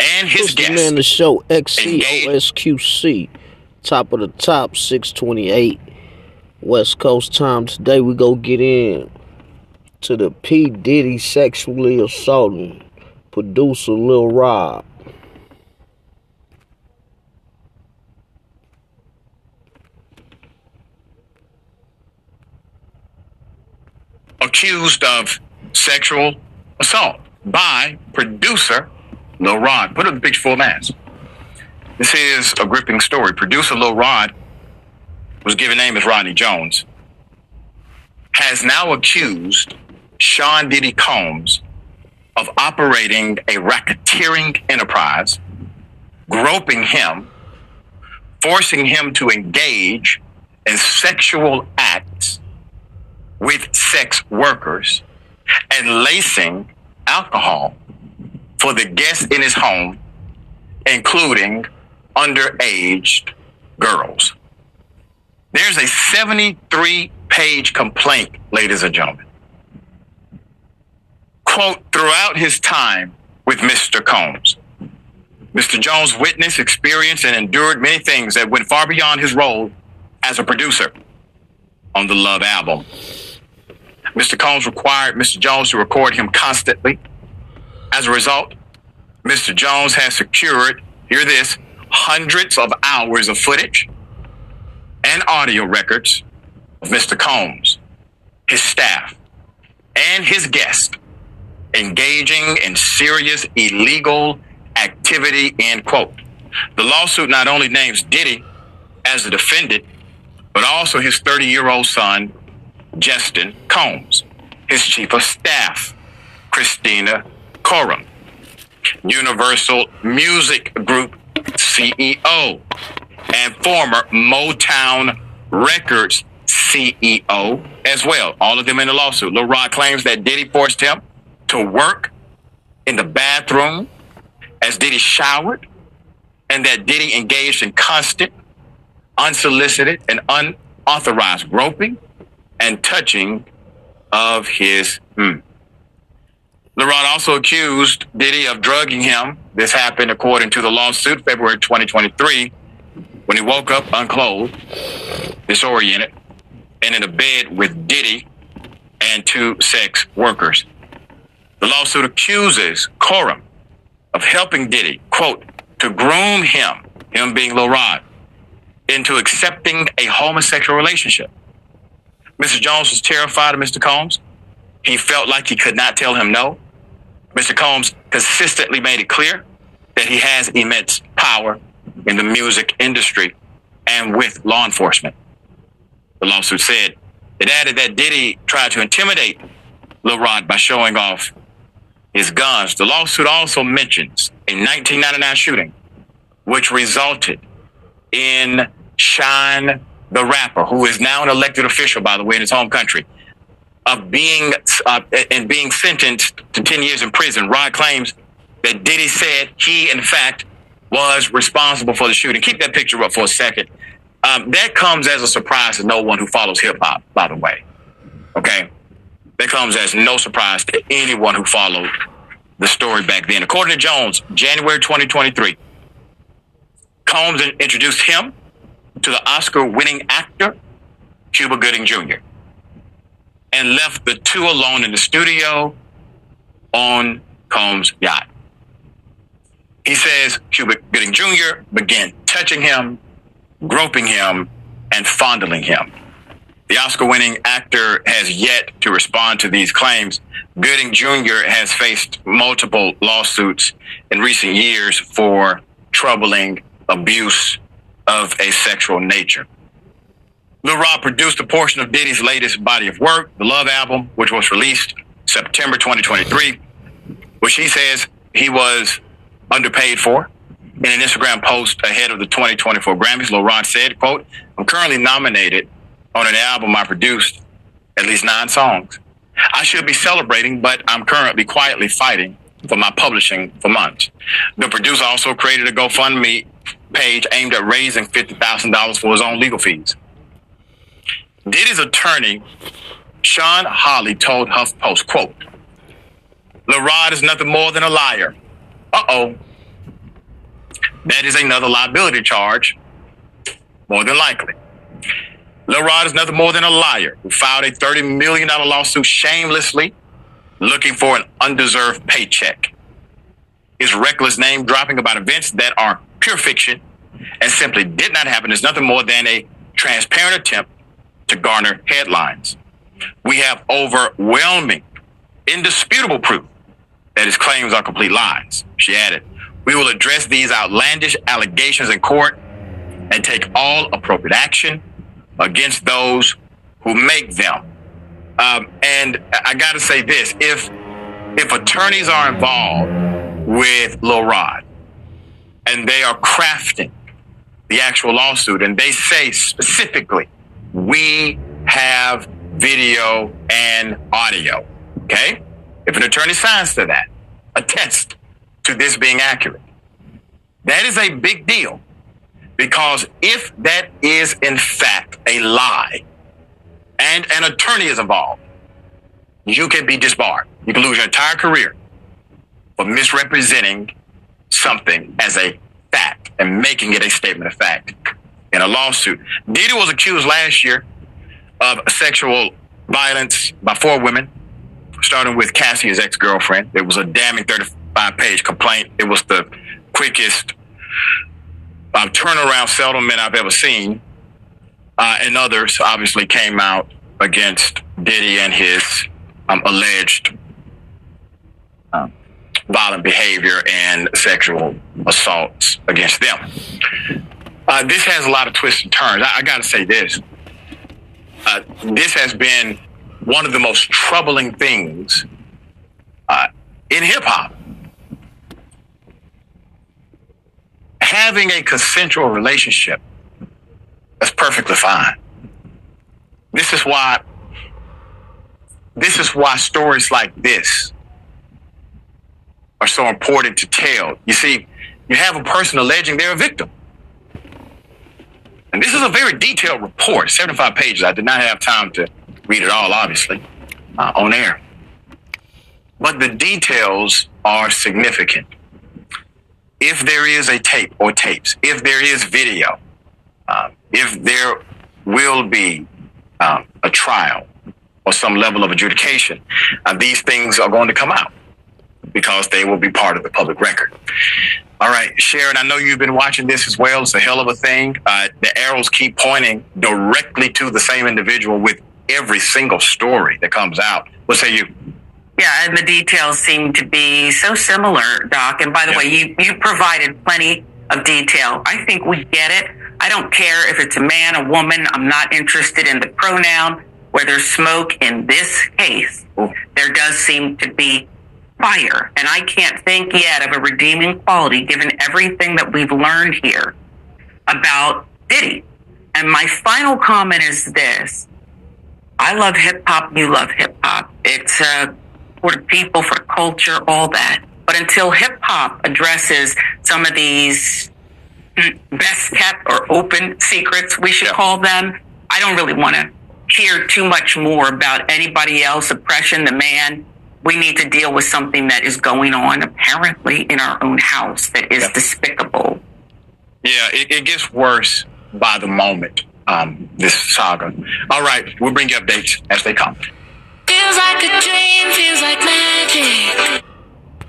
and his guest. man the show XCOSQC. Top of the top, 628 West Coast time. Today we go get in to the P. Diddy sexually assaulting producer Lil Rob. accused of sexual assault by producer Lil Rod. Put up the picture full mass. This is a gripping story. Producer Lil Rod was given name as Rodney Jones. Has now accused Sean Diddy Combs of operating a racketeering enterprise, groping him, forcing him to engage in sexual acts with sex workers and lacing alcohol for the guests in his home, including underage girls. There's a 73 page complaint, ladies and gentlemen. Quote, throughout his time with Mr. Combs, Mr. Jones witnessed, experienced, and endured many things that went far beyond his role as a producer on the Love album. Mr. Combs required Mr. Jones to record him constantly. As a result, Mr. Jones has secured, hear this, hundreds of hours of footage and audio records of Mr. Combs, his staff, and his guest engaging in serious illegal activity, end quote. The lawsuit not only names Diddy as the defendant, but also his 30 year old son, Justin Combs, his chief of staff, Kristina Khorram, Universal Music Group CEO, and former Motown Records CEO as well. All of them in the lawsuit. Lil Rod claims that Diddy forced him to work in the bathroom as Diddy showered, and that Diddy engaged in constant, unsolicited, and unauthorized groping and touching of his. Hmm. Lil Rod also accused Diddy of drugging him. This happened according to the lawsuit, February 2023, when he woke up unclothed, disoriented, and in a bed with Diddy and two sex workers. The lawsuit accuses Khorram of helping Diddy, quote, to groom him, him being Lil into accepting a homosexual relationship. Mr. Jones was terrified of Mr. Combs. He felt like he could not tell him no. Mr. Combs consistently made it clear that he has immense power in the music industry and with law enforcement. The lawsuit said it added that Diddy tried to intimidate Lil Rod by showing off his guns. The lawsuit also mentions a 1999 shooting, which resulted in Shyne the rapper, who is now an elected official, by the way, in his home country, of being uh, and being sentenced to 10 years in prison. Rod claims that Diddy said he, in fact, was responsible for the shooting. Keep that picture up for a second. Um, that comes as a surprise to no one who follows hip hop, by the way. Okay? That comes as no surprise to anyone who followed the story back then. According to Jones, January 2023, Combs introduced him to the Oscar winning actor, Cuba Gooding Jr., and left the two alone in the studio on Combs' yacht. He says Cuba Gooding Jr. began touching him, groping him, and fondling him. The Oscar winning actor has yet to respond to these claims. Gooding Jr. has faced multiple lawsuits in recent years for troubling abuse of a sexual nature. Lil Rod produced a portion of Diddy's latest body of work, the Love album, which was released September 2023, which he says he was underpaid for. In an Instagram post ahead of the 2024 Grammys, Rod said, quote, I'm currently nominated on an album I produced at least nine songs. I should be celebrating, but I'm currently quietly fighting for my publishing for months. The producer also created a GoFundMe page aimed at raising $50,000 for his own legal fees. Diddy's attorney, Shawn Holley, told HuffPost, quote, Lil Rod is nothing more than a liar. Uh-oh. that is another liability charge, more than likely. Lil Rod is nothing more than a liar who filed a $30 million lawsuit shamelessly looking for an undeserved paycheck. His reckless name dropping about events that are pure fiction and simply did not happen is nothing more than a transparent attempt to garner headlines. We have overwhelming, indisputable proof that his claims are complete lies. She added, We will address these outlandish allegations in court and take all appropriate action against those who make them. Um, and I got to say this: if if attorneys are involved with Lil Rod and they are crafting the actual lawsuit, and they say specifically, we have video and audio. Okay, if an attorney signs to that, attest to this being accurate, that is a big deal because if that is in fact a lie and an attorney is involved, you can be disbarred. You can lose your entire career for misrepresenting something as a fact and making it a statement of fact in a lawsuit. Diddy was accused last year of sexual violence by four women, starting with Cassie, his ex girlfriend. It was a damning 35 page complaint. It was the quickest um, turnaround settlement I've ever seen. Uh, and others obviously came out against Diddy and his um, alleged um, violent behavior and sexual assaults against them. Uh, this has a lot of twists and turns. I, I got to say this. Uh, this has been one of the most troubling things uh, in hip hop. having a consensual relationship, that's perfectly fine. This is why this is why stories like this are so important to tell. You see, you have a person alleging they're a victim. And this is a very detailed report, 75 pages. I did not have time to read it all, obviously, uh, on air. But the details are significant if there is a tape or tapes, if there is video, um, if there will be um, a trial or some level of adjudication, uh, these things are going to come out because they will be part of the public record. All right, Sharon, I know you've been watching this as well. It's a hell of a thing. Uh, the arrows keep pointing directly to the same individual with every single story that comes out. What say you? Yeah, and the details seem to be so similar, Doc. And by the way, you, you provided plenty of detail. I think we get it. I don't care if it's a man, a woman. I'm not interested in the pronoun. Where there's smoke in this case, there does seem to be fire. And I can't think yet of a redeeming quality given everything that we've learned here about Diddy. And my final comment is this. I love hip hop. You love hip hop. It's a for people, for culture, all that. But until hip hop addresses some of these best kept or open secrets, we should call them, I don't really want to hear too much more about anybody else, oppression, the man. We need to deal with something that is going on apparently in our own house that is yeah. despicable. Yeah, it, it, gets worse by the moment, um, this saga. All right, we'll bring you updates as they come. Feels like a dream, feels like magic.